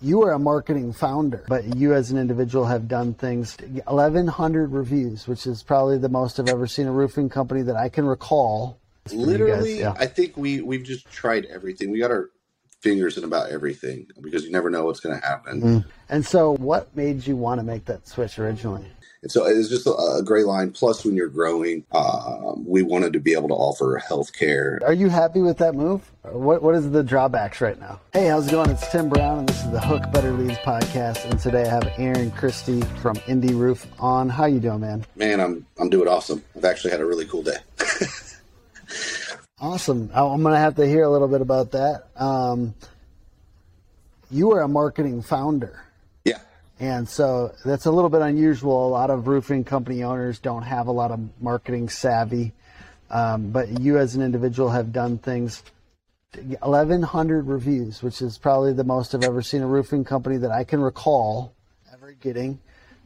you are a marketing founder, but you as an individual have done things 1100 reviews, which is probably the most I've ever seen a roofing company that I can recall. Literally, guys, yeah. I think we we've just tried everything. We got our fingers in about everything because you never know what's going to happen. Mm. And so, what made you want to make that switch originally? And so it's just a, a great line. Plus, when you're growing, um, we wanted to be able to offer health care. Are you happy with that move? What What is the drawbacks right now? Hey, how's it going? It's Tim Brown, and this is the Hook Better Leads podcast. And today I have Aaron Christie from Indy Roof on. How you doing, man? Man, I'm I'm doing awesome. I've actually had a really cool day. Awesome. I'm going to have to hear a little bit about that. Um, you are a marketing founder. And so that's a little bit unusual. A lot of roofing company owners don't have a lot of marketing savvy. Um, but you as an individual have done things 1100 reviews, which is probably the most I've ever seen a roofing company that I can recall ever getting.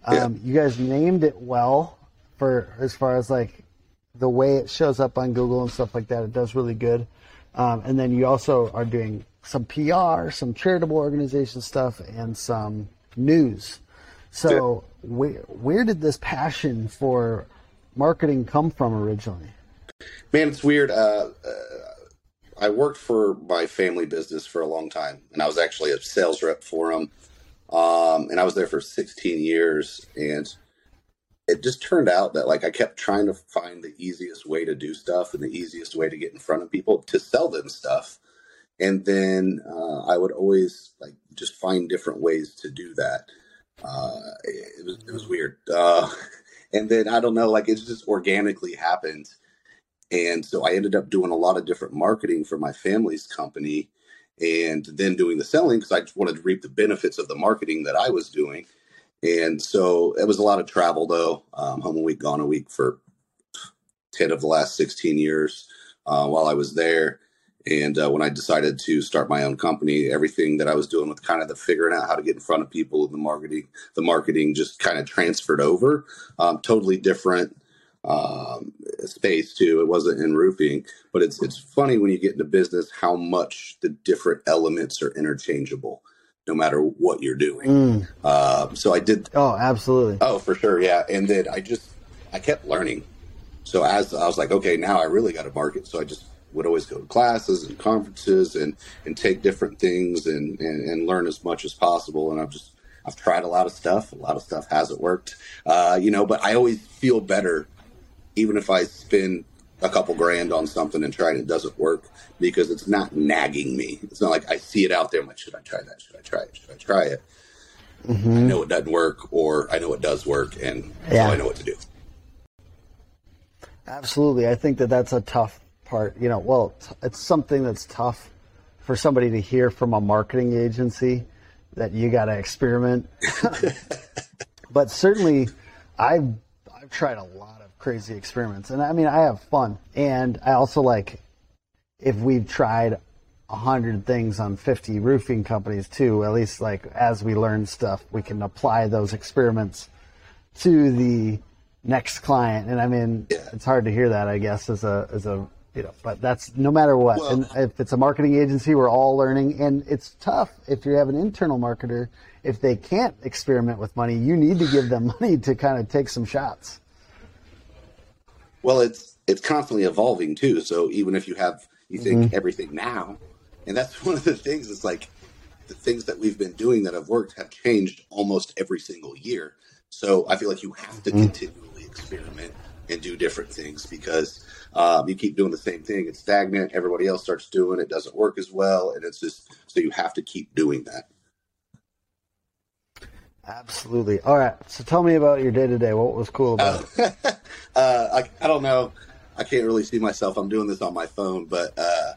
Um, You guys named it well for as far as like the way it shows up on Google and stuff like that. It does really good. Um, and then you also are doing some PR, some charitable organization stuff, and some news. So where where did this passion for marketing come from originally? man, it's weird. Uh, uh, I worked for my family business for a long time, and I was actually a sales rep for them. Um, and I was there for 16 years, and it just turned out that like I kept trying to find the easiest way to do stuff and the easiest way to get in front of people to sell them stuff. And then uh, I would always like just find different ways to do that. Uh, it, it was it was weird. Uh, and then I don't know, like it just organically happened. And so I ended up doing a lot of different marketing for my family's company and then doing the selling because I just wanted to reap the benefits of the marketing that I was doing. And so it was a lot of travel though, um, home a week, gone a week for 10 of the last 16 years uh, while I was there. And uh, when I decided to start my own company, everything that I was doing with kind of the figuring out how to get in front of people and the marketing, the marketing just kind of transferred over. Um, totally different um, space too. It wasn't in roofing, but it's it's funny when you get into business how much the different elements are interchangeable, no matter what you're doing. Um, so I did Oh, absolutely. Oh, for sure, yeah. And then I just I kept learning. So as I was like, okay, now I really got to market. So I just would always go to classes and conferences and and take different things and and, and learn as much as possible. And I've just I've tried a lot of stuff. A lot of stuff hasn't worked, uh, you know. But I always feel better, even if I spend a couple grand on something and try and it doesn't work because it's not nagging me. It's not like I see it out there. I'm like, should I try that? Should I try it? Should I try it? I know it doesn't work, or I know it does work, and Yeah. I know what to do. Absolutely. I think that that's a tough part. You know, well, it's- it's something that's tough for somebody to hear from a marketing agency that you got to experiment. but certainly, I've I've tried a lot of crazy experiments, and I mean, I have fun, and I also like if we've tried a hundred things on 50 roofing companies too at least like as we learn stuff we can apply those experiments to the next client and i mean it's hard to hear that i guess as a as a you know but that's no matter what Well- and if it's a marketing agency we're all learning and it's tough if you have an internal marketer if they can't experiment with money you need to give them money to kind of take some shots Well, it's it's constantly evolving too. So even if you have you think mm-hmm. everything now, and that's one of the things. It's like the things that we've been doing that have worked have changed almost every single year. So I feel like you have to mm-hmm. continually experiment and do different things because um, you keep doing the same thing. It's stagnant. Everybody else starts doing it. Doesn't work as well, and it's just so you have to keep doing that. absolutely all right so tell me about your day to day what was cool about it uh, I, I don't know. I can't really see myself. I'm doing this on my phone, but uh,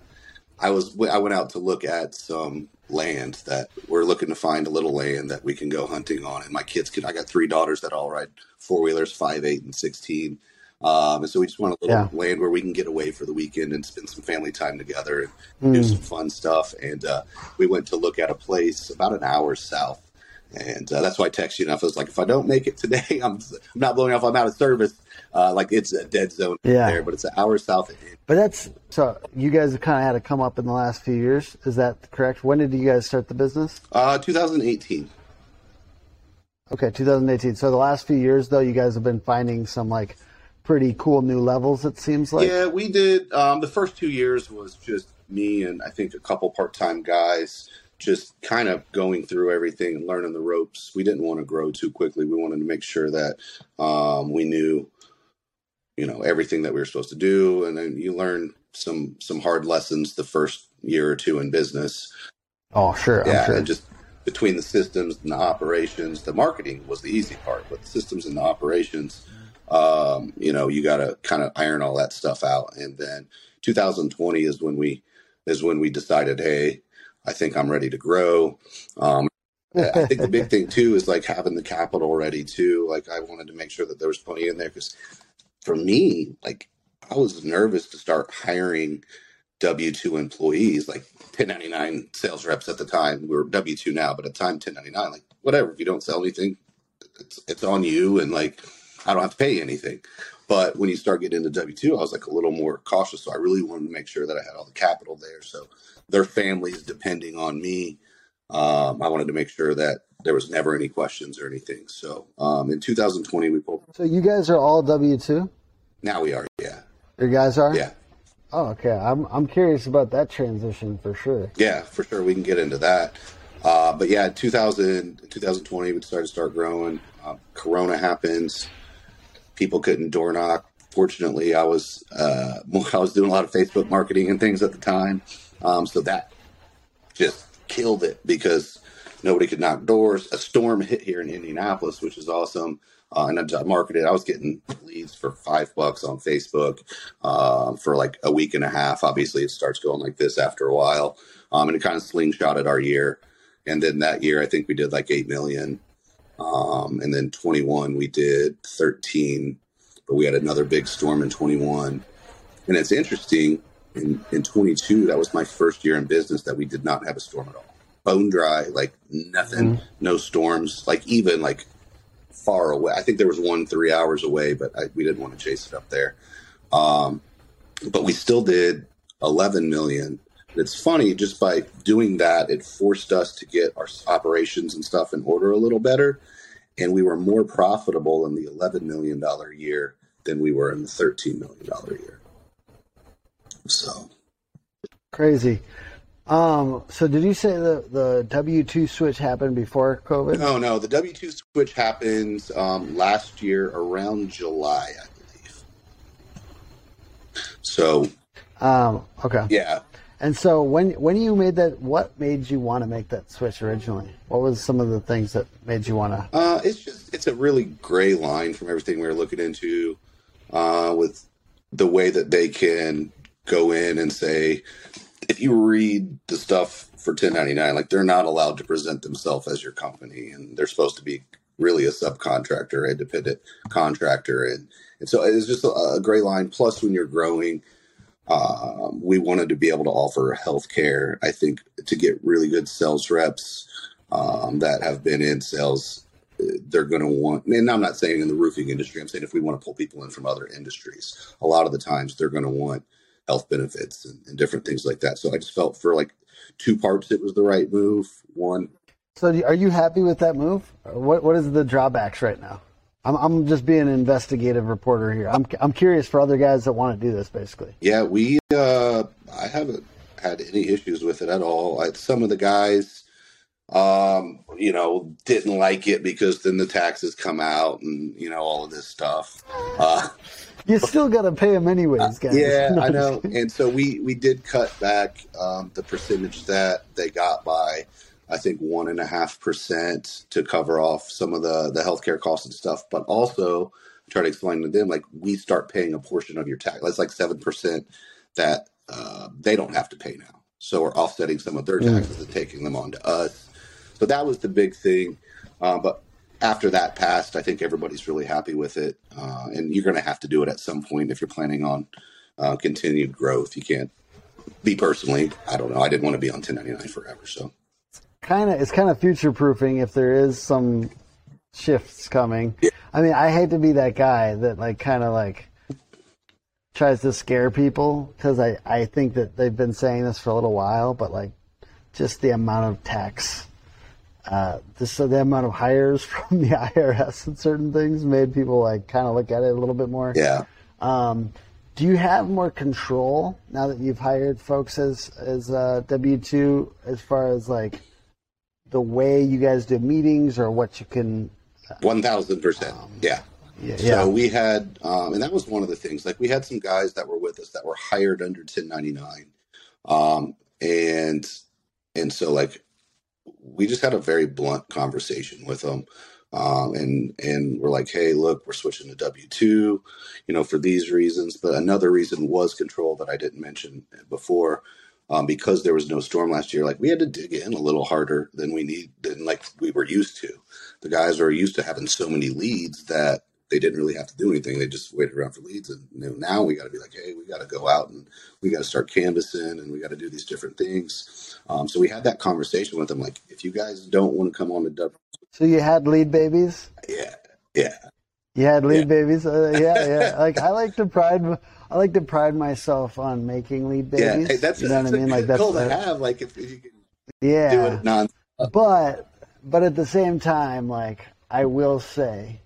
I was I went out to look at some land that we're looking to find a little land that we can go hunting on, and my kids can. I got three daughters that all ride four wheelers, five, eight, and sixteen. Um, and so we just want a little Yeah. land where we can get away for the weekend and spend some family time together and do some fun stuff. And uh, we went to look at a place about an hour south, And uh, that's why I text you. And I was like, if I don't make it today, I'm, I'm not blowing off. I'm out of service. Uh, like it's a dead zone Yeah. there, but it's an hour south. But that's so you guys have kind of had to come up in the last few years. Is that correct? When did you guys start the business? Uh, 2018. Okay, 2018. So the last few years, though, you guys have been finding some like pretty cool new levels. It seems like. yeah, we did. Um, the first two years was just me and I think a couple part time guys just kind of going through everything and learning the ropes. We didn't want to grow too quickly. We wanted to make sure that um, we knew, you know, everything that we were supposed to do. And then you learn some some hard lessons the first year or two in business. Oh, sure. I'm yeah, sure. and just between the systems and the operations, the marketing was the easy part, but the systems and the operations, um, you know, you got to kind of iron all that stuff out. And then 2020 is when we is when we decided, hey, I think I'm ready to grow. Um, I think the big thing too is like having the capital ready too. Like I wanted to make sure that there was plenty in there because for me, like I was nervous to start hiring W two employees, like 1099 sales reps at the time. We were W two now, but at the time 1099. Like whatever, if you don't sell anything, it's it's on you, and like I don't have to pay anything. But when you start getting into W two, I was like a little more cautious. So I really wanted to make sure that I had all the capital there. So their families depending on me. Um, I wanted to make sure that there was never any questions or anything. So um, in 2020, we pulled. so you guys are all W two. Now we are, yeah, You guys are. yeah. Oh, okay. I'm I'm curious about that transition for sure. Yeah, for sure. We can get into that. Uh, but yeah, 2000, 2020, we started to start growing. Uh, Corona happens. People couldn't door knock. Fortunately, I was uh, I was doing a lot of Facebook marketing and things at the time, um, so that just killed it because nobody could knock doors. A storm hit here in Indianapolis, which is awesome. Uh, and I marketed. I was getting leads for five bucks on Facebook uh, for like a week and a half. Obviously, it starts going like this after a while, um, and it kind of slingshotted our year. And then that year, I think we did like eight million. Um, and then 21, we did 13, but we had another big storm in 21. And it's interesting in, in 22, that was my first year in business that we did not have a storm at all. Bone dry, like nothing, no storms, like even like far away. I think there was one three hours away, but I, we didn't want to chase it up there. Um, but we still did 11 million. It's funny, just by doing that, it forced us to get our operations and stuff in order a little better. And we were more profitable in the $11 million year than we were in the $13 million year. So, Crazy. Um. So did you say the the W two switch happened before COVID? no, no, the W 2 switch happened um, last year around July, I believe. So, Um. Okay. yeah, And so when when you made that, what made you want to make that switch originally? What was some of the things that made you want to? Uh, it's just it's a really gray line from everything we were looking into, uh, with the way that they can go in and say, if you read the stuff for 1099, like they're not allowed to present themselves as your company, and they're supposed to be really a subcontractor, independent contractor, and and so it's just a, a gray line. Plus, when you're growing, um, we wanted to be able to offer healthcare. I think to get really good sales reps um, that have been in sales, they're going to want. And I'm not saying in the roofing industry. I'm saying if we want to pull people in from other industries, a lot of the times they're going to want health benefits and, and different things like that. So I just felt for like two parts, it was the right move. One, So are you happy with that move? What what is the drawbacks right now? I'm I'm just being an investigative reporter here. I'm I'm curious for other guys that want to do this. Basically, Yeah, we. Uh, I haven't had any issues with it at all. I, some of the guys, um, you know, didn't like it because then the taxes come out and you know all of this stuff. Uh, you still got to pay them anyways, guys. yeah, No, I know. And so we we did cut back um, the percentage that they got by. I think one and a half percent to cover off some of the the healthcare costs and stuff, but also try to explain to them like we start paying a portion of your tax. That's like seven percent that uh, they don't have to pay now. So we're offsetting some of their Mm. taxes and taking them on to us. So that was the big thing. Uh, but after that passed, I think everybody's really happy with it. Uh, and you're going to have to do it at some point if you're planning on uh, continued growth. You can't be personally. I don't know. I didn't want to be on 1099 forever. So kind of it's kind of future proofing if there is some shifts coming. I mean, I hate to be that guy that like kind of like tries to scare people because I I think that they've been saying this for a little while, but like just the amount of tax. Uh, just so the amount of hires from the IRS and certain things made people like kind of look at it a little bit more. Yeah. Um, do you have more control now that you've hired folks as as uh, W two as far as like the way you guys do meetings or what you can? One thousand percent. Yeah. Yeah, So yeah. we had, um, and that was one of the things. Like we had some guys that were with us that were hired under 1099, um, and and so like we just had a very blunt conversation with them, um, and and we're like, hey, look, we're switching to W two, you know, for these reasons. But another reason was control that I didn't mention before. Um, because there was no storm last year, like we had to dig in a little harder than we need than like we were used to. The guys are used to having so many leads that they didn't really have to do anything. They just waited around for leads. And you know, now we got to be like, hey, we got to go out and we got to start canvassing and we got to do these different things. Um, so we had that conversation with them. Like, if you guys don't want to come on the W, So you had lead babies. yeah, yeah, You had lead Yeah. babies. Uh, yeah, yeah. Like I like to pride. I like to pride myself on making lead yeah. babies. Hey, that's you know that's what I mean. a Like that's to have. Like, if, if you can yeah. do it non. But but at the same time, like I will say,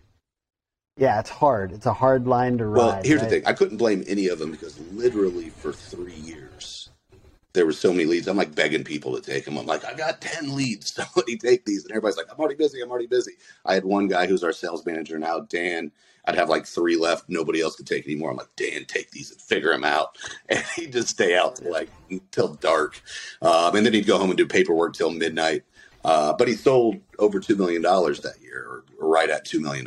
yeah, it's hard. It's a hard line to ride. Well, here's right? the thing. I couldn't blame any of them because literally for three years, there were so many leads. I'm like begging people to take them. I'm like, I got 10 leads. Somebody take these. And everybody's like, I'm already busy. I'm already busy. I had one guy who's our sales manager now, Dan. I'd have like three left. Nobody else could take anymore. I'm like, Dan, take these and figure them out. And he'd just stay out till like until dark. Um, and then he'd go home and do paperwork till midnight. Uh, but he sold over $2 million that year, or, right at $2 million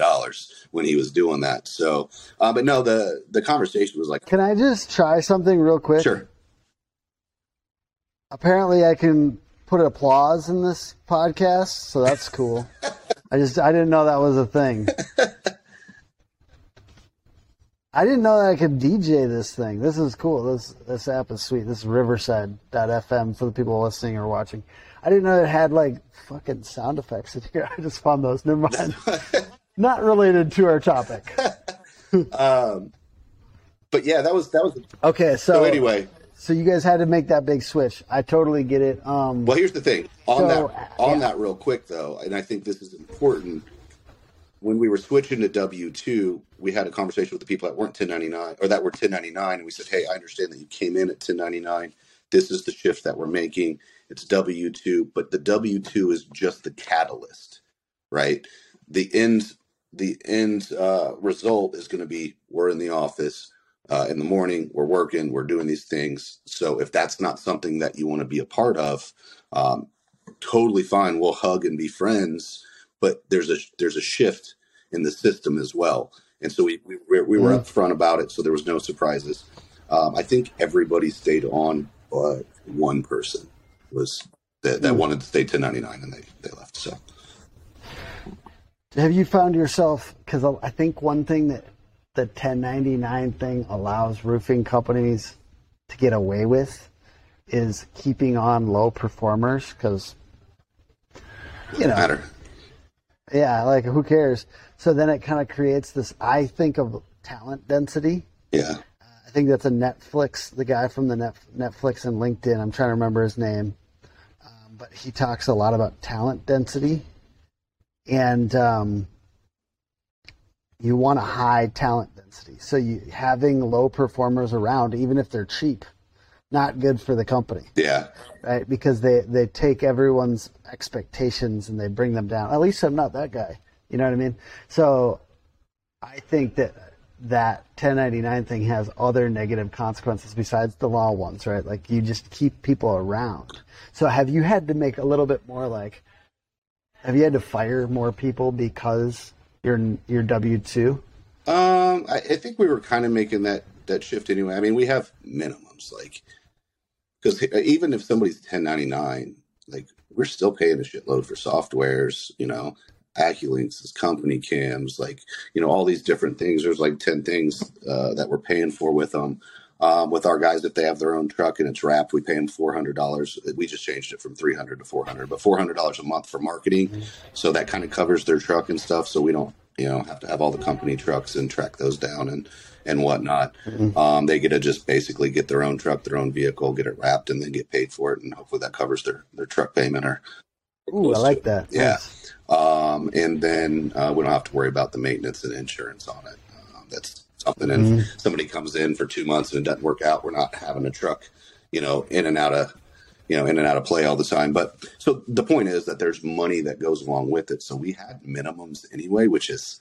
when he was doing that. So, uh, but no, the, the conversation was like, Can I just try something real quick? sure. Apparently, I can put applause in this podcast, so that's cool. I just I didn't know that was a thing. I didn't know that I could DJ this thing. This is cool. This this app is sweet. This is Riverside.fm for the people listening or watching. I didn't know it had like fucking sound effects in here. I just found those. Never mind. Not related to our topic. Um, but yeah, that was, that was, Okay, so, so anyway, so you guys had to make that big switch. I totally get it. Um, Well, here's the thing on So, that on yeah. that real quick though, and I think this is important. When we were switching to W two, we had a conversation with the people that weren't 1099 or that were 1099, and we said, "Hey, I understand that you came in at 1099. This is the shift that we're making. It's W two, but the W two is just the catalyst, right? The end the end uh, result is going to be we're in the office uh, in the morning, we're working, we're doing these things. So if that's not something that you want to be a part of, um, totally fine. We'll hug and be friends, but there's a there's a shift in the system as well. And so we we, we we were Mhm. upfront about it, so there was no surprises. Um, I think everybody stayed on, but one person was that, that Mm. wanted to stay 1099 and they they left. So Have you found yourself? Because I think one thing that the 1099 thing allows roofing companies to get away with is keeping on low performers. Because you know, matter. Yeah, like who cares? So then it kind of creates this. I think of talent density. Yeah. I think that's a Netflix. The guy from the Net, Netflix and LinkedIn. I'm trying to remember his name, um, but he talks a lot about talent density, and um, you want a high talent density. So you having low performers around, even if they're cheap, not good for the company, Yeah. right? Because they they take everyone's expectations and they bring them down. At least I'm not that guy. You know what I mean? So I think that that 1099 thing has other negative consequences besides the law ones, right? Like you just keep people around. So have you had to make a little bit more like, have you had to fire more people because you're you're W two? Um, I, I think we were kind of making that that shift anyway. I mean, we have minimums, like because even if somebody's 1099, like we're still paying a shitload for softwares. You know, AccuLynx is CompanyCams, like you know all these different things. There's like 10 things uh, that we're paying for with them. Um, with our guys, if they have their own truck and it's wrapped, we pay them four hundred dollars. We just changed it from three hundred to four hundred, but four hundred dollars a month for marketing. Mm-hmm. So that kind of covers their truck and stuff. So we don't, you know, have to have all the company trucks and track those down and and whatnot. Mm-hmm. Um, they get to just basically get their own truck, their own vehicle, get it wrapped, and then get paid for it, and hopefully that covers their their truck payment or. Ooh, I like that. Yeah. Nice. Um, and then uh, we don't have to worry about the maintenance and insurance on it. Uh, that's something. And mm-hmm. somebody comes in for two months and it doesn't work out, we're not having a truck, you know, in and out of, you know, in and out of play all the time. But so the point is that there's money that goes along with it. So we had minimums anyway, which is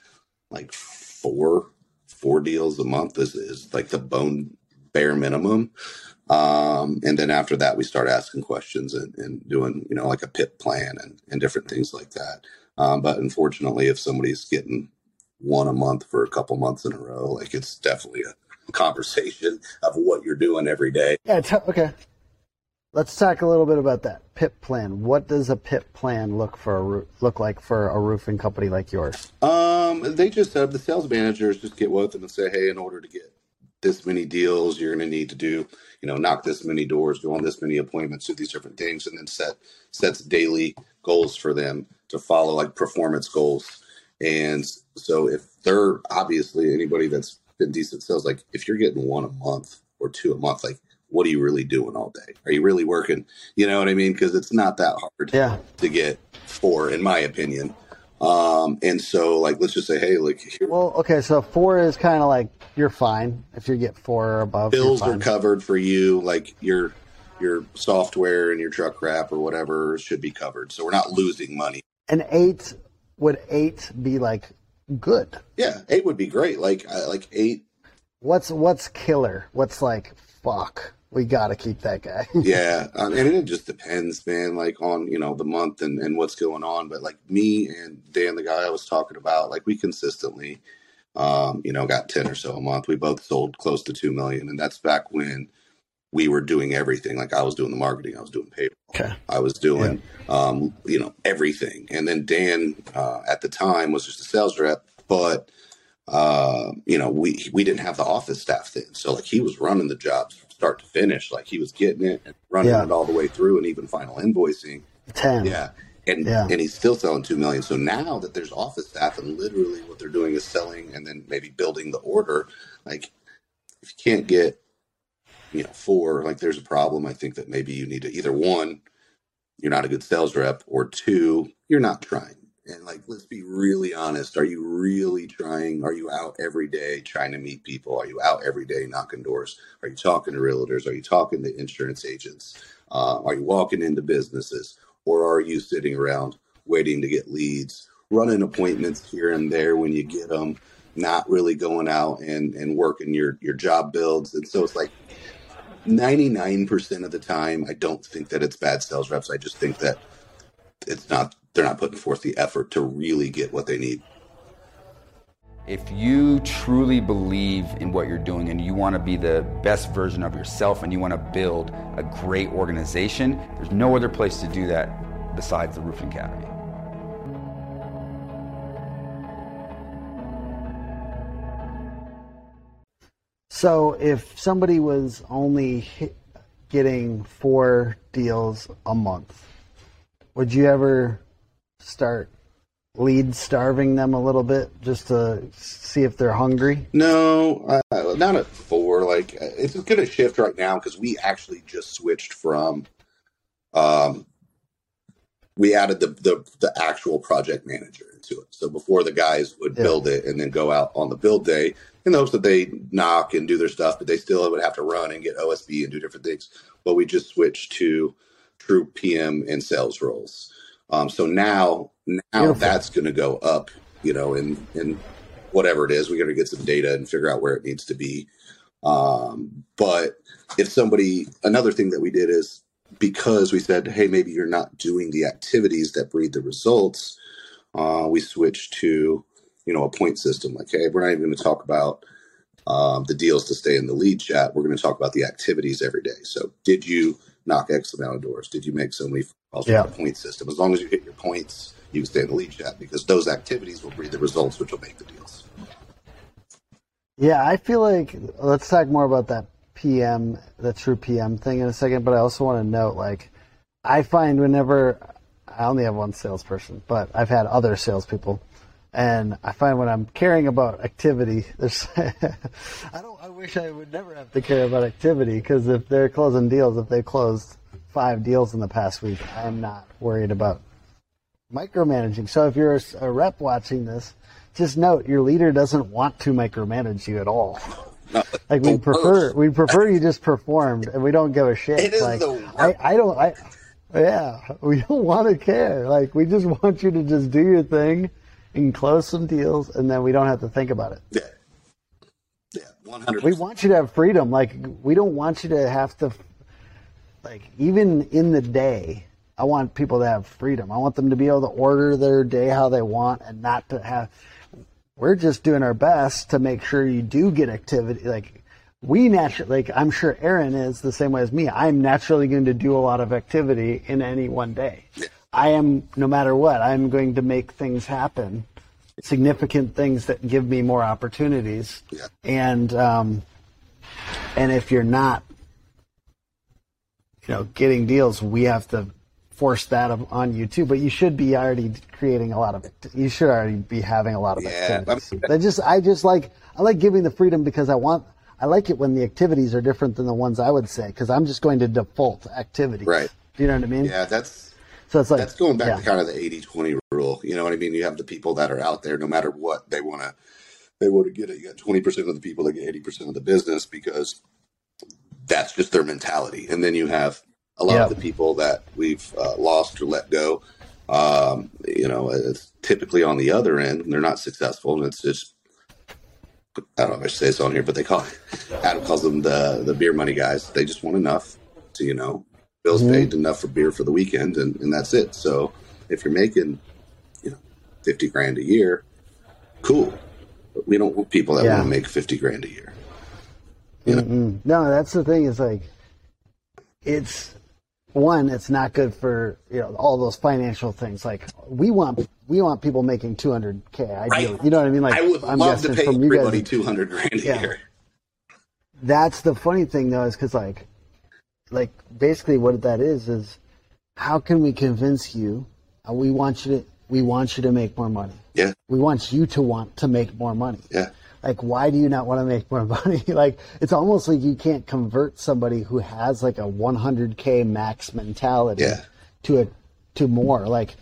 like four, four deals a month is, is like the bone bare minimum. Um, and then after that, we start asking questions and, and, doing, you know, like a PIP plan and, and different things like that. Um, but unfortunately, if somebody's getting one a month for a couple months in a row, like it's definitely a conversation of what you're doing every day. Yeah. T- okay. Let's talk a little bit about that PIP plan. What does a PIP plan look for look like for a roofing company like yours? Um, they just have the sales managers just get with them and say, hey, in order to get this many deals, you're going to need to do, you know, knock this many doors, go on this many appointments, do these different things, and then set sets daily goals for them to follow, like performance goals. And so, if they're obviously anybody that's been decent sales, like if you're getting one a month or two a month, like what are you really doing all day? Are you really working? You know what I mean? Because it's not that hard yeah. to get four, in my opinion. Um, and so, like, let's just say, hey, like, here. well, okay, so four is kind of like you're fine if you get four or above. Bills are covered for you, like your your software and your truck wrap or whatever should be covered. So we're not losing money. And eight would eight be like good? Yeah, eight would be great. Like like eight. What's what's killer? What's like fuck? We got to keep that guy. yeah, um, and it just depends, man. Like on you know the month and and what's going on. But like me and Dan, the guy I was talking about, like we consistently, um, you know, got ten or so a month. We both sold close to two million, and that's back when we were doing everything. Like I was doing the marketing, I was doing payroll, okay. I was doing, yeah. um, you know, everything. And then Dan uh, at the time was just a sales rep, but uh, you know, we we didn't have the office staff then, so like he was running the jobs start to finish. Like he was getting it and running yeah. it all the way through, and even final invoicing. Ten, yeah, and yeah. and he's still selling two million. So now that there's office staff, and literally what they're doing is selling, and then maybe building the order. Like if you can't get, you know, four, like there's a problem. I think that maybe you need to either one, you're not a good sales rep, or two, you're not trying. And like, let's be really honest. Are you really trying? Are you out every day trying to meet people? Are you out every day knocking doors? Are you talking to realtors? Are you talking to insurance agents? Uh, are you walking into businesses? Or are you sitting around waiting to get leads, running appointments here and there when you get them, not really going out and, and working your, your job builds? And so it's like 99% of the time, I don't think that it's bad sales reps. I just think that it's not they're not putting forth the effort to really get what they need. If you truly believe in what you're doing and you want to be the best version of yourself and you want to build a great organization, there's no other place to do that besides the Roofing Academy. So, if somebody was only getting four deals a month, would you ever start lead starving them a little bit just to see if they're hungry? No, uh, not at four. Like it's going to shift right now because we actually just switched from, um, we added the, the the actual project manager into it. So before the guys would yeah. build it and then go out on the build day in the hopes that they knock and do their stuff, but they still would have to run and get OSB and do different things. But we just switched to true PM and sales roles. Um, so now, now Beautiful. that's going to go up, you know, and in whatever it is. We got to get some data and figure out where it needs to be. Um, but if somebody, another thing that we did is because we said, hey, maybe you're not doing the activities that breed the results. Uh, we switched to, you know, a point system. Like, hey, we're not even going to talk about um, the deals to stay in the lead chat. We're going to talk about the activities every day. So, did you knock X amount of doors? Did you make so many calls yeah. the point system? As long as you hit your points, you can stay in the lead chat because those activities will breed the results, which will make the deals. Yeah, I feel like let's talk more about that PM, the true PM thing in a second, but I also want to note like I find whenever I only have one salesperson, but I've had other salespeople, and I find when I'm caring about activity, there's I don't. I wish I would never have to care about activity because if they're closing deals, if they closed five deals in the past week, I am not worried about micromanaging. So if you're a, rep watching this, just note your leader doesn't want to micromanage you at all. No, Like we oh, prefer, oh. we prefer you just performed, and we don't give a shit. It is like the I, I don't, I, yeah, we don't want to care. Like we just want you to just do your thing and close some deals, and then we don't have to think about it. Yeah. Yeah, 100 We want you to have freedom. Like we don't want you to have to, like even in the day. I want people to have freedom. I want them to be able to order their day how they want and not to have. We're just doing our best to make sure you do get activity. Like we naturally, like I'm sure Aaron is the same way as me. I'm naturally going to do a lot of activity in any one day. I am, no matter what, I'm going to make things happen, significant things that give me more opportunities. Yeah. And um, and if you're not, you know, mm-hmm. getting deals, we have to force that on you too. But you should be already creating a lot of. it. You should already be having a lot of Yeah, activities. I just, I just like, I like giving the freedom because I want. I like it when the activities are different than the ones I would say because I'm just going to default activities. Right. Do you know what I mean? Yeah, that's So it's like that's going back yeah. to kind of the 80-20 rule. You know what I mean? You have the people that are out there, no matter what they want to, they want to get it. You got twenty percent of the people that get eighty percent of the business because that's just their mentality. And then you have a lot Yeah. of the people that we've uh, lost or let go. Um, you know, it's typically on the other end, and they're not successful, and it's just. I don't know if I should say this on here, but they call Adam calls them the the beer money guys. They just want enough to you know bills Mhm. paid enough for beer for the weekend, and, and that's it. So if you're making you know fifty grand a year, cool. But we don't want people that Yeah. want to make fifty grand a year. You know, Mm-mm. No, that's the thing. Is like, it's one. It's not good for you know all those financial things. Like we want we want people making two hundred k. Ideally, Right. you know what I mean? Like I would I'm love to pay from everybody two hundred grand a Yeah. year. That's the funny thing though, is because like, like basically what that is is, how can we convince you? Uh, we want you to we want you to make more money. Yeah, We want you to want to make more money. yeah, like why do you not want to make more money like it's almost like you can't convert somebody who has like a 100k max mentality Yeah. to a to more like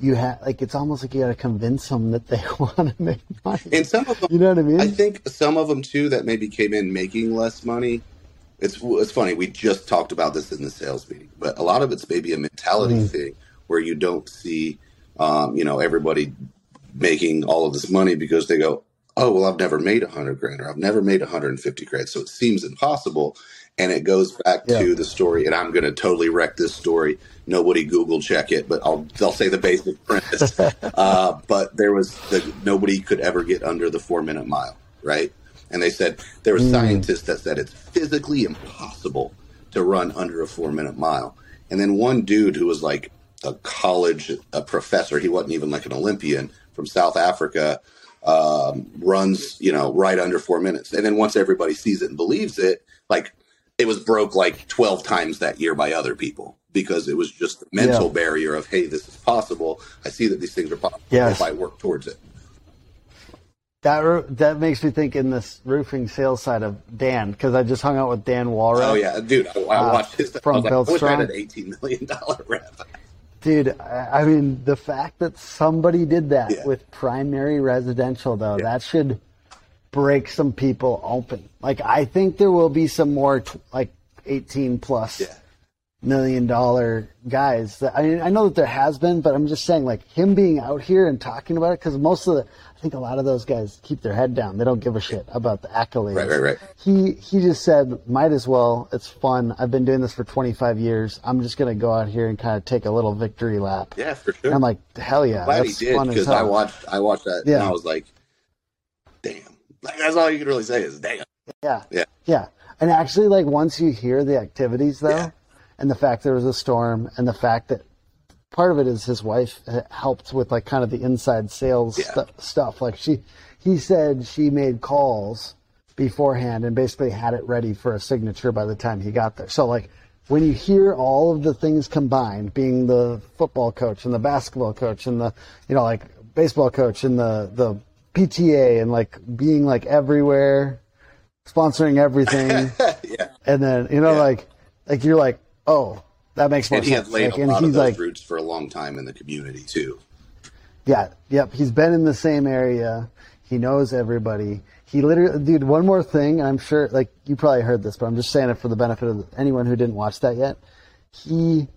you have like it's almost like you got to convince them that they want to make money and some of them you know what i mean I think some of them too that maybe came in making less money. It's it's funny. We just talked about this in the sales meeting, but a lot of it's maybe a mentality Mm. thing where you don't see, um, you know, everybody making all of this money because they go, oh well, I've never made a hundred grand or I've never made a hundred and fifty grand, so it seems impossible. And it goes back Yeah. to the story, and I'm going to totally wreck this story. Nobody Google check it, but I'll I'll say the basic premise. uh, but there was the, nobody could ever get under the four minute mile, right? And they said there were scientists that said it's physically impossible to run under a four minute mile. And then one dude who was like a college a professor, he wasn't even like an Olympian from South Africa, um, runs you know right under four minutes. And then once everybody sees it and believes it, like it was broke like twelve times that year by other people because it was just the mental Yeah. barrier of hey, this is possible. I see that these things are possible Yes. if I work towards it. that that makes me think in this roofing sales side of dan because i just hung out with dan Walrus. Oh yeah, dude! I, I Uh, watched this. from I was like, I wish I had an eighteen million dollar rep. Dude, I mean, the fact that somebody did that Yeah. with primary residential, though, Yeah. that should break some people open. Like, I think there will be some more, t- like, 18 plus Yeah, million dollar guys. That, I mean, I know that there has been, but I'm just saying, like, him being out here and talking about it, because most of the, I think a lot of those guys keep their head down. They don't give a shit about the accolades. Right, right, right. He, he just said, might as well. It's fun. I've been doing this for 25 years. I'm just going to go out here and kind of take a little victory lap. yeah, for sure. And I'm like, hell yeah, glad he did fun as because I watched. I watched that Yeah. and I was like, damn. Like that's all you can really say is damn. Yeah. Yeah. Yeah. And actually, like, once you hear the activities, though, Yeah. And the fact there was a storm, and the fact that part of it is his wife helped with, like, kind of the inside sales Yeah. stu- stuff. Like, she, he said she made calls beforehand and basically had it ready for a signature by the time he got there. So like when you hear all of the things combined, being the football coach and the basketball coach and the you know like baseball coach and the the PTA and like being like everywhere, sponsoring everything, yeah. and then you know Yeah. like like you're like oh that makes more And he sense. had laid Like, a and lot of those like roots for a long time in the community too. Yeah, yep. He's been in the same area. He knows everybody. He literally, dude. One more thing, I'm sure, like you probably heard this, but I'm just saying it for the benefit of anyone who didn't watch that yet. He,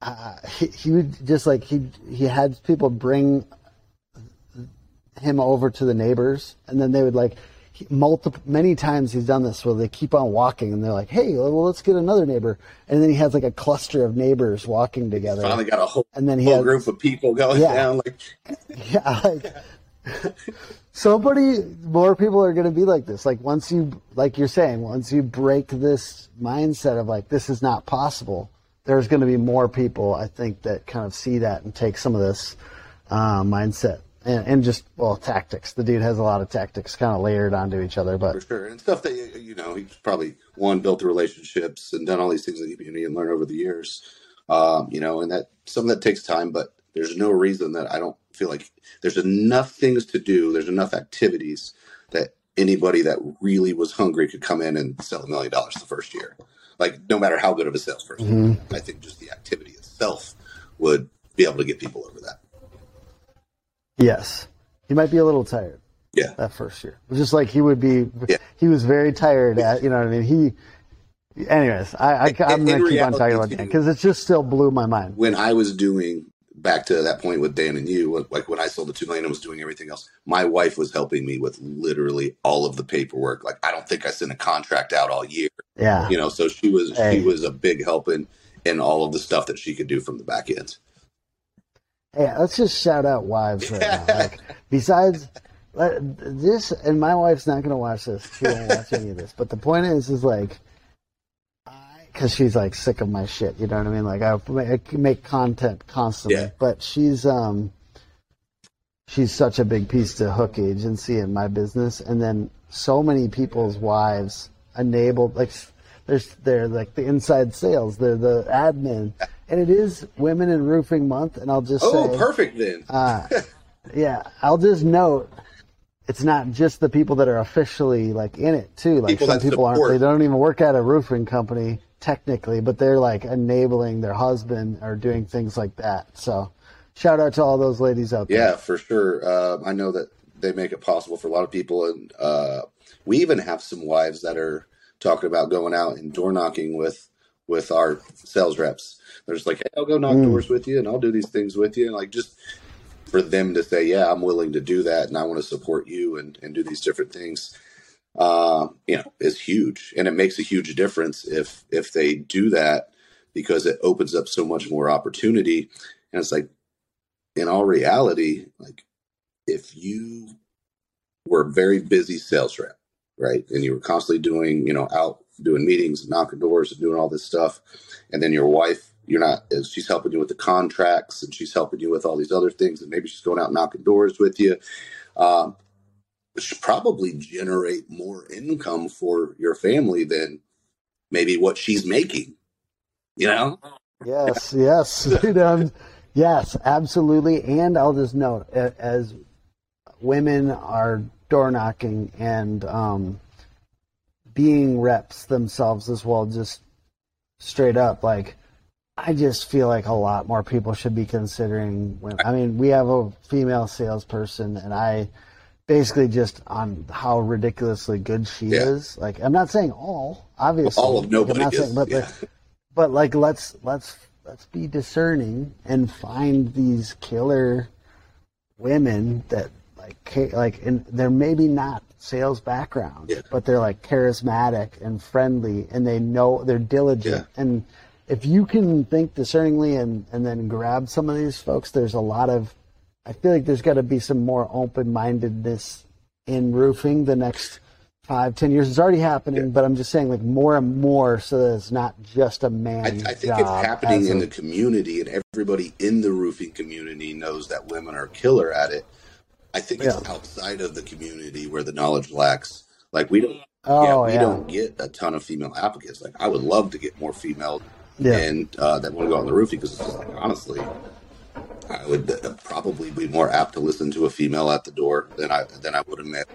uh, he, he would just like he he had people bring him over to the neighbors, and then they would like he, multiple many times he's done this where they keep on walking, and they're like, "Hey, well, let's get another neighbor," and then he has like a cluster of neighbors walking together. Finally got a whole, And then he whole had- group of people going Yeah. down. Like, Yeah, like somebody more people are going to be like this. Like once you, like you're saying, once you break this mindset of like this is not possible, there's going to be more people I think that kind of see that and take some of this uh, mindset and, and just well tactics. The dude has a lot of tactics kind of layered onto each other, but for sure. And stuff that, you know, he's probably, one, built the relationships and done all these things that the community and learned over the years. Um, you know, and that, some of that takes time, but there's no reason that I don't feel like there's enough things to do. There's enough activities that anybody that really was hungry could come in and sell a million dollars the first year. Like, no matter how good of a salesperson, I think just the activity itself would be able to get people over that. Yes, he might be a little tired. Yeah. that first year. Just like he would be, Yeah. he was very tired at, you know what I mean? He, anyways, I, I, I'm going to keep on talking about Dan because it just still blew my mind. when I was doing back to that point with Dan and you, like when I sold the two million and was doing everything else, my wife was helping me with literally all of the paperwork. Like I don't think I sent a contract out all year, Yeah. you know. So she was Hey. she was a big help in in all of the stuff that she could do from the back end. Hey, let's just shout out wives right now. Like, besides this, and my wife's not going to watch this. She won't watch any of this. But the point is, is like, because she's like sick of my shit. You know what I mean? Like, I, make content constantly, Yeah. but she's um, she's such a big piece to Hook Agency and my business, and then so many people's wives enabled like. There's, they're like the inside sales. They're the admin, and it is Women in Roofing Month. And I'll just Oh, say, perfect then. uh, yeah, I'll just note it's not just the people that are officially like in it too. Like People some people aren't. They don't even work at a roofing company technically, but they're like enabling their husband or doing things like that. So, shout out to all those ladies out there. Yeah, for sure. Uh, I know that they make it possible for a lot of people, and uh, we even have some wives that are talking about going out and door knocking with with our sales reps. They're just like, "Hey, I'll go knock Mm. doors with you, and I'll do these things with you," and like just for them to say, "Yeah, I'm willing to do that, and I want to support you and and do these different things." Uh, you know, is huge, and it makes a huge difference if if they do that because it opens up so much more opportunity. And it's like, in all reality, like if you were a very busy sales rep, right, and you were constantly doing, you know, out doing meetings, and knocking doors, and doing all this stuff, and then your wife, you're not, she's helping you with the contracts, and she's helping you with all these other things, and maybe she's going out knocking doors with you. Um, it should probably generate more income for your family than maybe what she's making. You know? Yes, yes, um, yes, absolutely. And I'll just note, as women are door knocking and um, being reps themselves as well, just straight up, like I just feel like a lot more people should be considering. Women. I mean, we have a female salesperson, and I basically just on how ridiculously good she Yeah. is. Like, I'm not saying all, obviously. All of nobody is. saying, but yeah. like, but like let's let's let's be discerning and find these killer women that like like and they're maybe not sales background Yeah. but they're like charismatic and friendly and they know they're diligent and if you can think discerningly and and then grab some of these folks there's a lot of i feel like there's got to be some more open-mindedness in roofing the next five ten years it's already happening but i'm just saying like more and more so that it's not just a man I, I think it's happening in a- the community, and everybody in the roofing community knows that women are killer at it. I think it's outside of the community where the knowledge lacks. Like we don't, Oh yeah, we yeah, don't get a ton of female applicants. Like, I would love to get more female yeah. and uh, that want to go on the roofing because it's just like honestly, I would uh, probably be more apt to listen to a female at the door than I than I would admit.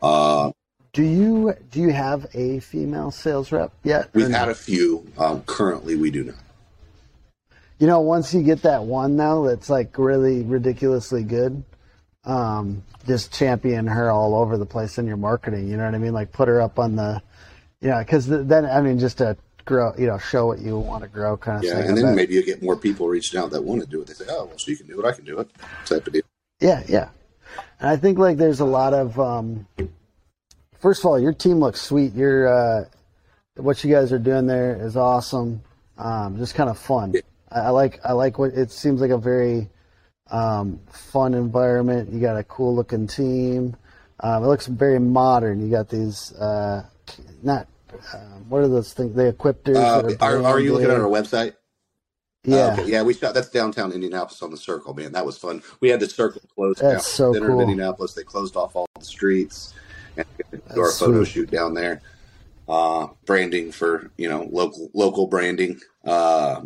Uh, Do you do you have a female sales rep yet? we've had a few. Um, currently, we do not. You know, once you get that one though, that's like really ridiculously good, um, just champion her all over the place in your marketing. You know what I mean? Like put her up on the, you know, because then I mean, just to grow, you know, show what you want to grow, kind of Yeah, thing. and then maybe you get more people reaching out that want to do it. They say, "Oh, well, she can do it. I can do it." Type of deal. Yeah, yeah. And I think like there's a lot of um first of all, your team looks sweet. Your uh what you guys are doing there is awesome. Um just kind of fun. I, I like I like what it seems like a very um fun environment. You got a cool looking team. Um, it looks very modern. You got these uh not um, what are those things? The equiptors. Uh, are, are you looking at our website? Yeah, Uh, okay. Yeah, we shot. That's downtown Indianapolis on the Circle, man. That was fun. We had the Circle closed down. That's so Center of. Indianapolis. They closed off all the streets and do our photo shoot down there. Uh, branding for you know local local branding. Uh,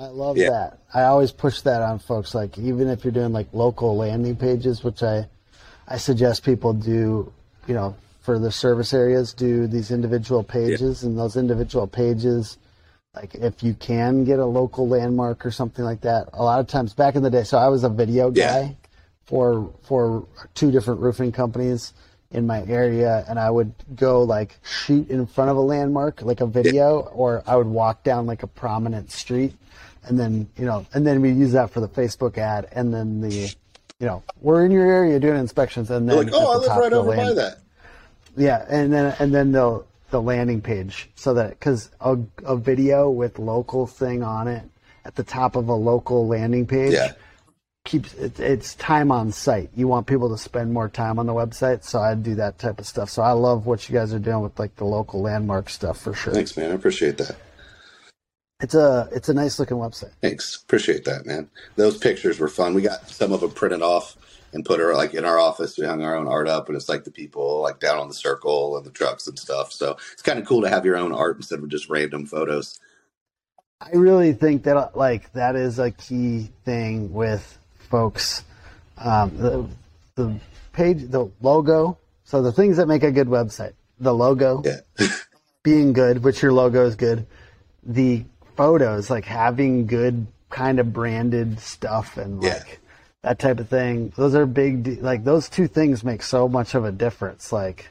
I love Yeah. that. I always push that on folks. Like even if you're doing like local landing pages, which I I suggest people do, you know, for the service areas, do these individual pages and those individual pages. Like if you can get a local landmark or something like that. A lot of times back in the day, so I was a video Yeah. guy for for two different roofing companies in my area and I would go like shoot in front of a landmark like a video or I would walk down like a prominent street and then you know and then we use that for the Facebook ad and then the you know we're in your area doing inspections and then they're like, oh, I live right over by that. yeah, and then and then the the landing page so that because a, a video with local thing on it at the top of a local landing page Yeah. keeps it, it's time on site. You want people to spend more time on the website, so I do that type of stuff. So I love what you guys are doing with like the local landmark stuff for sure. Thanks, man. I appreciate that. It's a it's a nice looking website. Thanks. Appreciate that, man. Those pictures were fun. We got some of them printed off and put her like in our office. We hung our own art up, and it's like the people like down on the circle and the trucks and stuff. So it's kind of cool to have your own art instead of just random photos. I really think that like that is a key thing with folks. Um, the the page, the logo. So the things that make a good website, the logo Yeah. being good, which your logo is good. The photos, like having good kind of branded stuff and Yeah. like that type of thing. Those are big. de- Like those two things make so much of a difference. Like,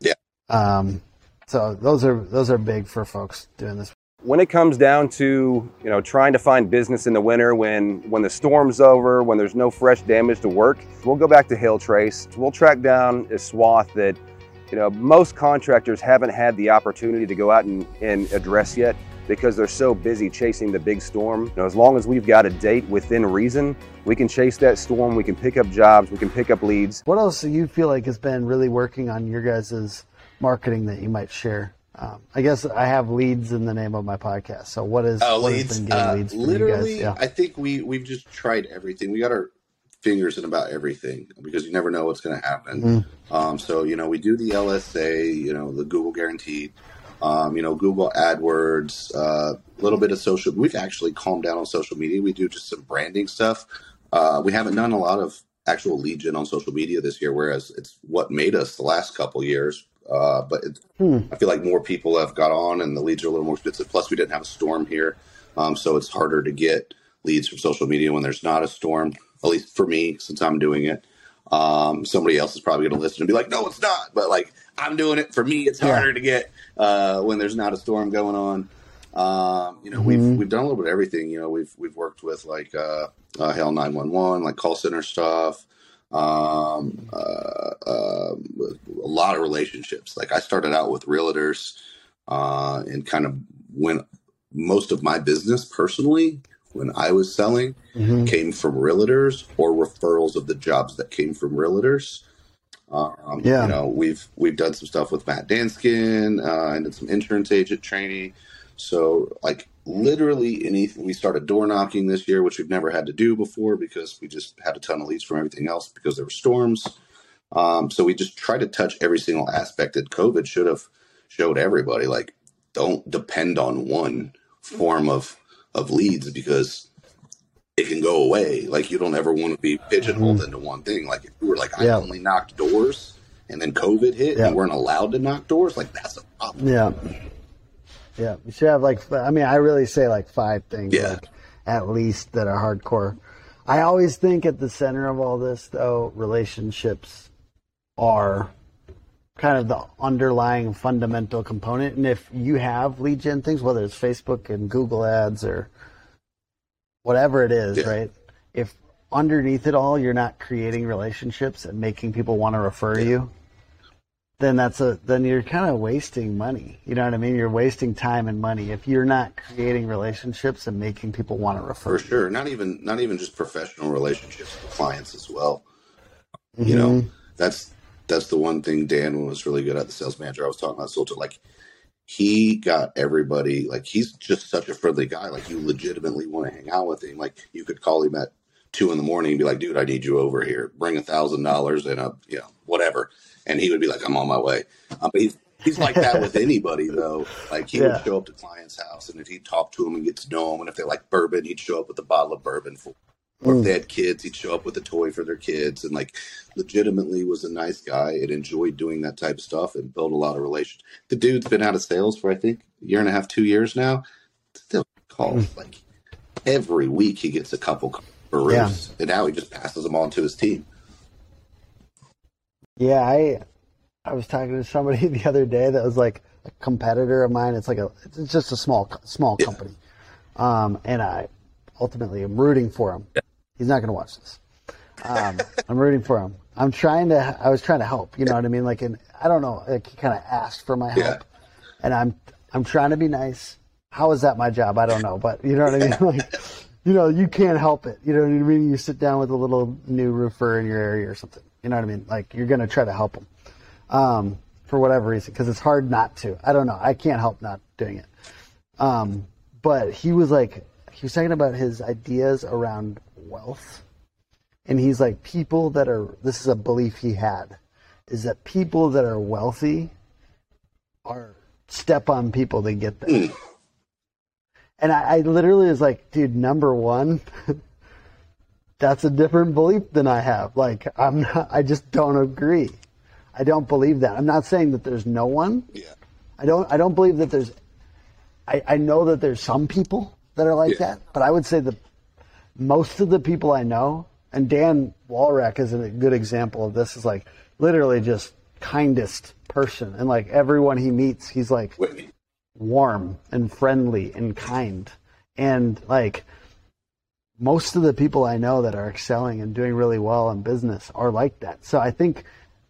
Yeah. um, so those are those are big for folks doing this. when it comes down to you know trying to find business in the winter when when the storm's over when there's no fresh damage to work we'll go back to HailTrace we'll track down a swath that you know most contractors haven't had the opportunity to go out and, and address yet because they're so busy chasing the big storm you know as long as we've got a date within reason we can chase that storm we can pick up jobs we can pick up leads What else do you feel like has been really working on your guys' marketing that you might share? Um, I guess I have leads in the name of my podcast. So what is Oh, what has leads. been getting Uh, leads for literally, you guys? Yeah. I think we we've just tried everything. We got our fingers in about everything because you never know what's going to happen. Mm-hmm. Um, so you know, we do the LSA, you know, the Google guaranteed, um, you know, Google AdWords, uh, a little bit of social. We've actually calmed down on social media. We do just some branding stuff. Uh, we haven't done a lot of actual lead gen on social media this year, whereas it's what made us the last couple years. Uh, but it, Hmm. I feel like more people have got on, and the leads are a little more expensive. Plus, we didn't have a storm here, um, so it's harder to get leads from social media when there's not a storm. At least for me, since I'm doing it. Um, somebody else is probably going to listen and be like, "No, it's not." But like, I'm doing it. For me, it's Yeah. harder to get uh, when there's not a storm going on. Um, you know, we've Mhm. we've done a little bit of everything. You know, we've we've worked with like uh, uh, Hell 911, like call center stuff. Um, uh, um, a lot of relationships. Like I started out with realtors, uh, and kind of went most of my business personally when I was selling Mhm. came from realtors or referrals of the jobs that came from realtors. Um, Yeah. You know, we've we've done some stuff with Matt Danskin uh, and did some insurance agent training. So, like literally anything. We started door knocking this year, which we've never had to do before because we just had a ton of leads from everything else because there were storms. Um, so we just try to touch every single aspect that COVID should have showed everybody. Like, don't depend on one form of of leads because it can go away. Like, you don't ever want to be pigeonholed mm-hmm. into one thing. Like, if you were like, I Yeah. only knocked doors, and then COVID hit, Yeah. and weren't allowed to knock doors. Like, that's a problem. Yeah. Yeah. You should have like, I mean, I really say like five things, Yeah. like, at least that are hardcore. I always think at the center of all this, though, relationships are kind of the underlying fundamental component. And if you have lead gen things, whether it's Facebook and Google ads or whatever it is, Yeah. right? If underneath it all, you're not creating relationships and making people want to refer you, then that's a then you're kind of wasting money. You know what I mean? You're wasting time and money if you're not creating relationships and making people want to refer. For sure. Not even not even just professional relationships with clients as well. you. You know, Mhm. that's that's the one thing Dan was really good at. The sales manager I was talking about, Soldier. Like he got everybody. Like he's just such a friendly guy. Like you legitimately want to hang out with him. Like you could call him at two in the morning and be like, "Dude, I need you over here. Bring a thousand dollars and a you know whatever." And he would be like, "I'm on my way." Um, but he's he's like that with anybody though. Like he Yeah. would show up to clients' house, and if he'd talk to them and get to know them, and if they like bourbon, he'd show up with a bottle of bourbon for. Or if Mm. they had kids, he'd show up with a toy for their kids, and like legitimately was a nice guy and enjoyed doing that type of stuff and built a lot of relations. The dude's been out of sales for I think a year and a half, two years now. Still calls like every week. He gets a couple for Yeah. and now he just passes them on to his team. Yeah, I I was talking to somebody the other day that was like a competitor of mine. It's like a it's just a small small Yeah. company, um, and I ultimately I'm rooting for him. He's not going to watch this. Um, I'm rooting for him. I'm trying to. I was trying to help. You know what I mean? Like, and I don't know. Like, he kind of asked for my help, Yeah. and I'm I'm trying to be nice. How is that my job? I don't know, but you know what I mean. Like, you know, you can't help it. You know what I mean? You sit down with a little new roofer in your area or something. You know what I mean? Like, you're gonna try to help them um, for whatever reason because it's hard not to. I don't know. I can't help not doing it. Um, but he was like, he was talking about his ideas around wealth. And he's like, people that are, this is a belief he had, is that people that are wealthy are step on people to get there. Hmm. And I, I literally was like, dude, number one, that's a different belief than I have. Like, I'm not, I just don't agree. I don't believe that. I'm not saying that there's no one. Yeah, I don't. I don't believe that there's. I, I know that there's some people that are like Yeah. that, but I would say that most of the people I know, and Dan Walrack is a good example of this, is like literally just kindest person, and like everyone he meets, he's like Whitney. warm and friendly and kind, and like most of the people I know that are excelling and doing really well in business are like that. So I think,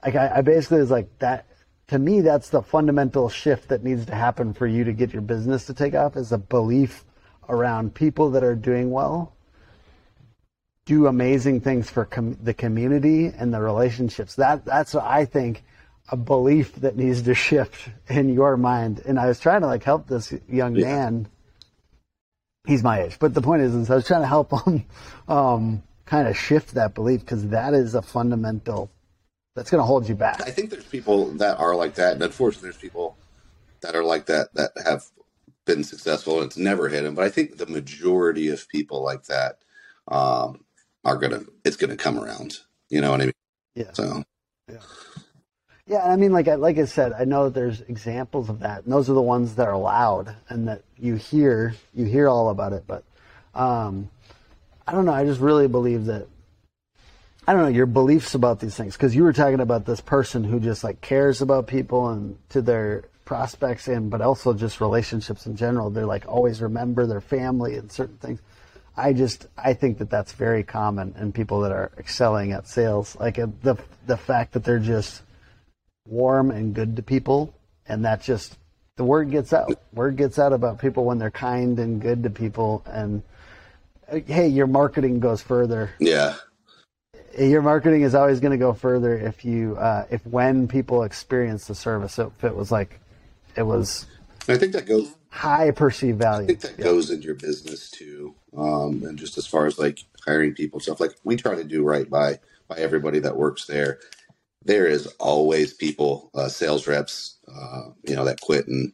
like, I, I basically is like that. To me, that's the fundamental shift that needs to happen for you to get your business to take off is a belief around people that are doing well, do amazing things for com- the community and the relationships. That that's what I think a belief that needs to shift in your mind. And I was trying to like help this young Yeah. man he's my age. But the point is, is I was trying to help him um, kind of shift that belief because that is a fundamental that's going to hold you back. I think there's people that are like that, and unfortunately, there's people that are like that that have been successful and it's never hit them. But I think the majority of people like that um, are gonna it's gonna come around. You know what I mean? Yeah. So Yeah, and I mean, like I, like I said, I know that there's examples of that, and those are the ones that are loud and that you hear you hear all about it. But um, I don't know. I just really believe that I don't know your beliefs about these things because you were talking about this person who just like cares about people and to their prospects and but also just relationships in general. They're like always remember their family and certain things. I just I think that that's very common in people that are excelling at sales. Like uh, the the fact that they're just warm and good to people, and that just the word gets out. Word gets out about people when they're kind and good to people, and uh, hey, your marketing goes further. yeah, Your marketing is always going to go further if you uh, if when people experience the service. So if it was like it was I think that goes. high perceived value. I think that goes in your business too, um, and just as far as like hiring people stuff. Like we try to do right by by everybody that works there. there is always people, uh, sales reps, uh, you know, that quit and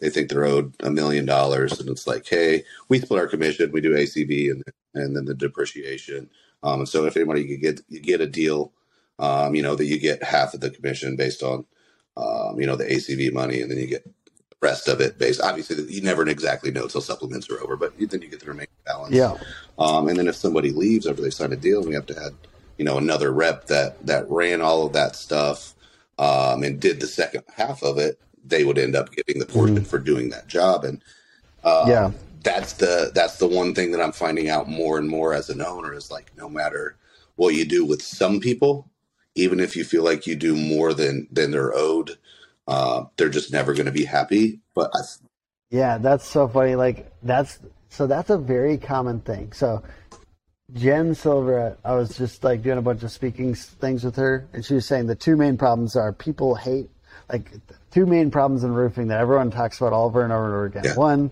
they think they're owed a million dollars, and it's like, hey, we split our commission, we do ACV, and and then the depreciation. Um, and so if anybody you get you get a deal, um, you know that you get half of the commission based on, um, you know, the ACV money, and then you get the rest of it based. Obviously, you never exactly know until supplements are over, but then you get the remaining balance. Yeah. Um, and then if somebody leaves after they sign a deal, we have to add, you know, another rep that that ran all of that stuff um, and did the second half of it. They would end up getting the portion Mhm. for doing that job, and uh, Yeah. that's the that's the one thing that I'm finding out more and more as an owner is like no matter what you do with some people, even if you feel like you do more than than they're owed, uh, they're just never going to be happy. But I, Yeah, that's so funny. Like that's so that's a very common thing. So Jen Silver, I was just like doing a bunch of speaking things with her, and she was saying the two main problems are people hate like two main problems in roofing that everyone talks about all over and over and over again. Yeah. One,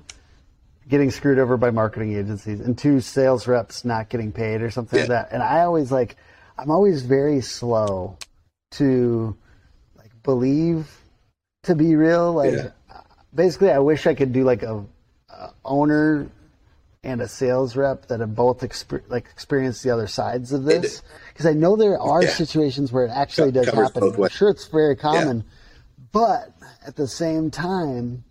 getting screwed over by marketing agencies, and two, sales reps not getting paid or something like that. And I always like, I'm always very slow to like believe to be real. Like Yeah. basically, I wish I could do like a, a owner and a sales rep that have both exper- like experienced the other sides of this because I know there are Yeah. situations where it actually Co- does happen. I'm sure it's very common, but at the same time,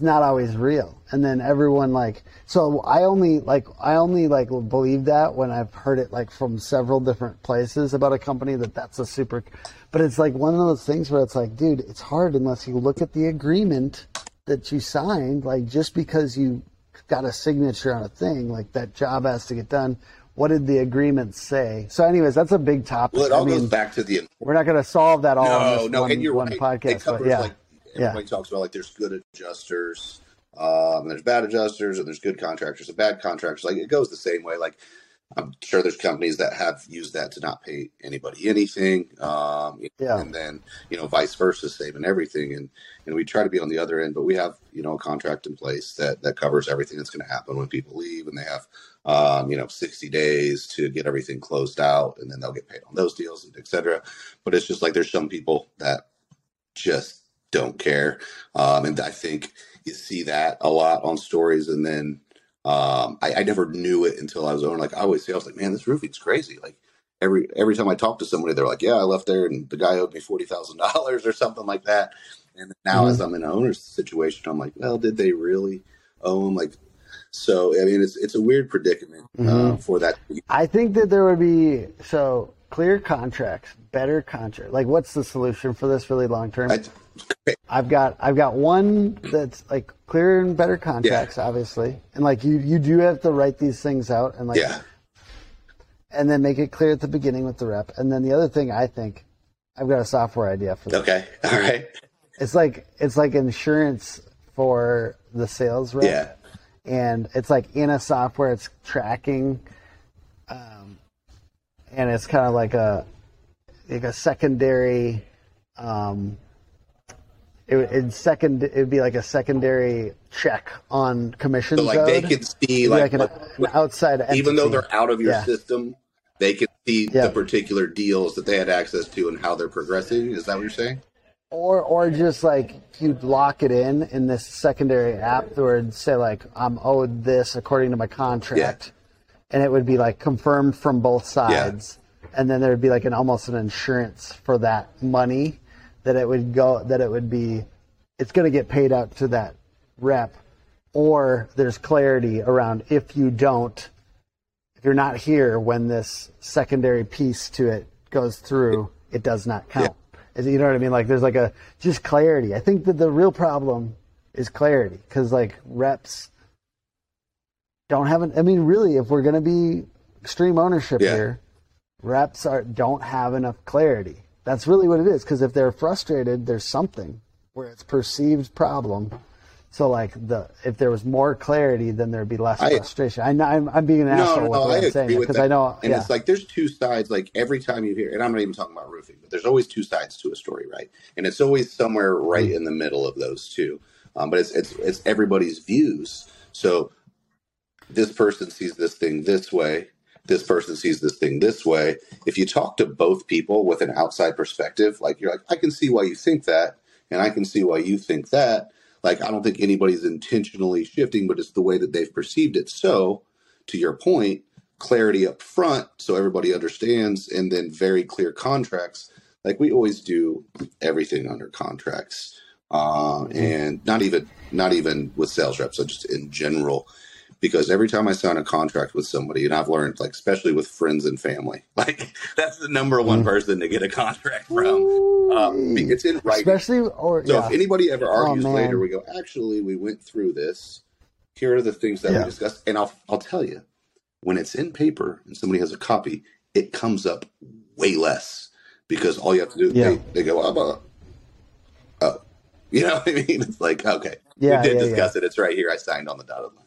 it's not always real. And then everyone like so I only like I only like believe that when I've heard it like from several different places about a company that that's a super but it's like one of those things where it's like dude, it's hard unless you look at the agreement that you signed like just because you got a signature on a thing like that job has to get done. What did the agreement say? So anyways, that's a big topic. well, it I all mean, goes back to the we're not going to solve that all no, this no, one, and you're one right. podcast, it covers but yeah. like Yeah. everybody talks about like there's good adjusters, um, and there's bad adjusters, and there's good contractors and bad contractors. Like it goes the same way. Like I'm sure there's companies that have used that to not pay anybody anything, um, Yeah. and then you know vice versa, saving everything. And and we try to be on the other end, but we have you know a contract in place that that covers everything that's going to happen when people leave, and they have um, you know 60 days to get everything closed out, and then they'll get paid on those deals, and et cetera. But it's just like there's some people that just don't care. Um, and I think you see that a lot on stories. And then um, I, I never knew it until I was owner. Like I always say, I was like, man, this roofing's crazy. Like every every time I talk to somebody, they're like, yeah, I left there and the guy owed me forty thousand dollars or something like that. And now, Mhm. as I'm in an owner's situation, I'm like, well, did they really owe him? Like, so I mean, it's it's a weird predicament uh, Mhm. for that. I think that there would be so clear contracts, better contract. Like, what's the solution for this really long term? I, I've got I've got one that's like clear and better contracts, obviously, and like you you do have to write these things out and like yeah, and then make it clear at the beginning with the rep. And then the other thing I think I've got a software idea for this. okay, all right, It's like it's like insurance for the sales rep. yeah, and it's like in a software it's tracking um, and it's kind of like a like a secondary um, it, it's second it'd be like a secondary check on commission so like they can see like, like an, what- an outside even though they're out of your Yeah. system, they can see Yeah. the particular deals that they had access to and how they're progressing. Is that what you're saying? Or or just like you'd lock it in in this secondary app where it'd say like I'm owed this according to my contract, and it would be like confirmed from both sides, and then there'd be like an almost an insurance for that money that it would go that it would be it's going to get paid out to that rep, or there's clarity around if you don't if you're not here when this secondary piece to it goes through, it does not count. Is it- You know what I mean? Like there's like a just clarity. I think that the real problem is clarity because like reps don't have an. I mean, really, if we're gonna be extreme ownership Yeah. here, reps are don't have enough clarity. That's really what it is. Because if they're frustrated, there's something where it's perceived problem. So like the if there was more clarity, then there'd be less I- frustration. I know I'm, I'm being an asshole No, with no, what I I'm saying because. I know. And yeah. it's like there's two sides. Like every time you hear, and I'm not even talking about roofing, but there's always two sides to a story, right? And it's always somewhere right Mm-hmm. in the middle of those two. Um, but it's it's it's everybody's views. So this person sees this thing this way. this person sees this thing this way. If you talk to both people with an outside perspective, like you're like, I can see why you think that, and I can see why you think that. Like, I don't think anybody's intentionally shifting, but it's the way that they've perceived it. So, to your point, clarity up front so everybody understands, and then very clear contracts. Like, we always do everything under contracts. Uh, and not even not even with sales reps, so just in general because every time I sign a contract with somebody, and I've learned, like, especially with friends and family, like that's the number one mm. person to get a contract from. Um, it's in writing. Especially, or so yeah. if anybody ever oh, argues oh, later, we go, actually, we went through this. Here are the things that yeah. we discussed, and I'll I'll tell you, when it's in paper and somebody has a copy, it comes up way less because all you have to do, yeah. they, they go, oh, oh, you know what I mean? It's like, okay, yeah, we did discuss it. It's right here. I signed on the dotted line.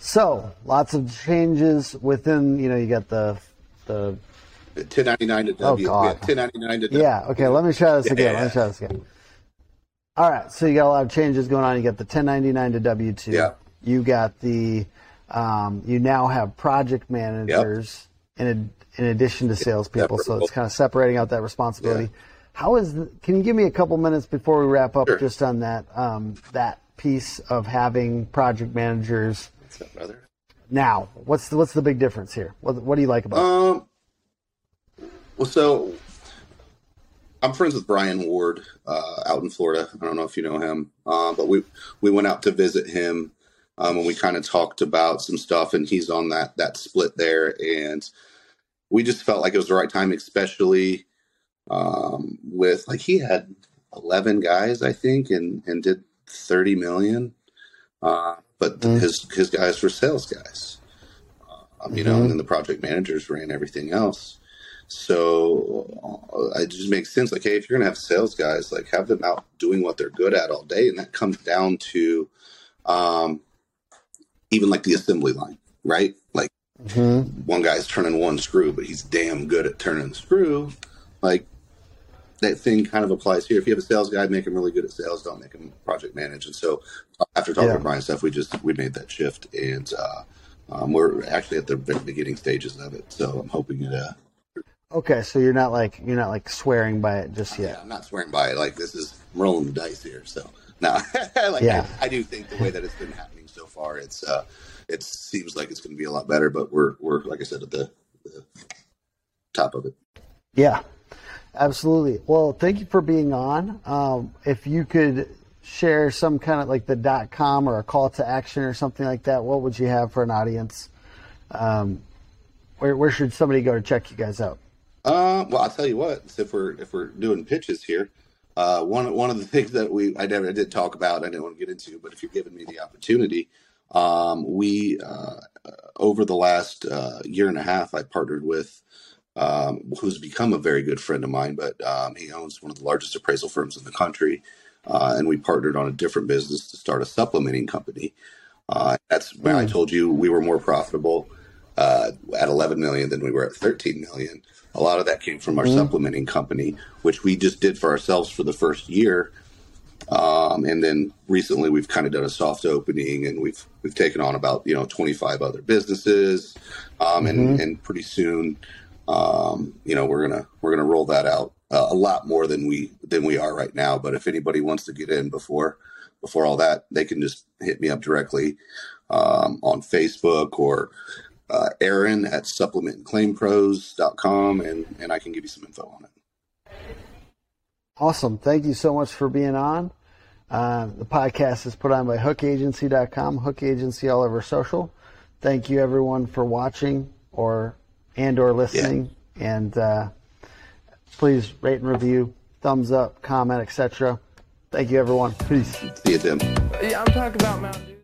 So lots of changes within. You know, you got the the 1099 to W. Oh, God. Yeah, 1099 to W. Yeah. Okay. Let me try this again. Yeah. Let me try this again. All right. So you got a lot of changes going on. You got the 1099 to W two. Yeah. You got the. Um, you now have project managers yep. in in addition to salespeople. So it's kind of separating out that responsibility. Yeah. How is? The, can you give me a couple minutes before we wrap up, sure. just on that um, that piece of having project managers? Brother. Now, what's the, what's the big difference here? What, what do you like about um, it? Well, so I'm friends with Brian Ward uh, out in Florida. I don't know if you know him, uh, but we we went out to visit him um, and we kind of talked about some stuff. And he's on that that split there, and we just felt like it was the right time, especially um, with like he had 11 guys, I think, and and did 30 million. Uh, but mm his his guys were sales guys, um, you mm-hmm. know, and then the project managers ran everything else. So uh, it just makes sense. Like, hey, if you're gonna have sales guys, like have them out doing what they're good at all day, and that comes down to um, even like the assembly line, right? Like mm-hmm. one guy's turning one screw, but he's damn good at turning the screw. Like that thing kind of applies here. If you have a sales guy, make him really good at sales. Don't make him project manage. And so after talking yeah. to Brian stuff, we just we made that shift, and uh, um, we're actually at the beginning stages of it. So I'm hoping it. Uh, okay, so you're not like you're not like swearing by it just yet. Yeah, I'm not swearing by it. Like this is I'm rolling the dice here. So no, like yeah. I, I, do think the way that it's been happening so far, it's uh, it seems like it's going to be a lot better. But we're we're like I said at the, the top of it. Yeah, Absolutely. Well, thank you for being on. Um, if you could share some kind of like the dot com or a call to action or something like that, what would you have for an audience? Um, where, where should somebody go to check you guys out? Uh, well, I'll tell you what. If we're if we're doing pitches here, uh, one one of the things that we I never I did talk about, I didn't want to get into, but if you're giving me the opportunity, um, we uh, over the last uh, year and a half, I partnered with um, who's become a very good friend of mine, but um, he owns one of the largest appraisal firms in the country. Uh, and we partnered on a different business to start a supplementing company. Uh, that's when I hmm. told you we were more profitable uh, at 11 million than we were at 13 million. A lot of that came from our mm. supplementing company, which we just did for ourselves for the first year. Um, and then recently we've kind of done a soft opening and we've we've taken on about you know 25 other businesses um, and, mm-hmm. and pretty soon um, you know, we're gonna we're gonna roll that out uh, a lot more than we than we are right now. But if anybody wants to get in before before all that, they can just hit me up directly um, on Facebook or uh, Aaron at supplementclaimpros.com and, and I can give you some info on it. Awesome. Thank you so much for being on. Uh, the podcast is put on by hookagency.com, Hook Agency all over social. Thank you everyone for watching or and or listening. Yeah. And uh, please rate and review, thumbs up, comment, etc. Thank you, everyone. Peace. See you, Tim. Yeah, I'm talking about Mountain Dew.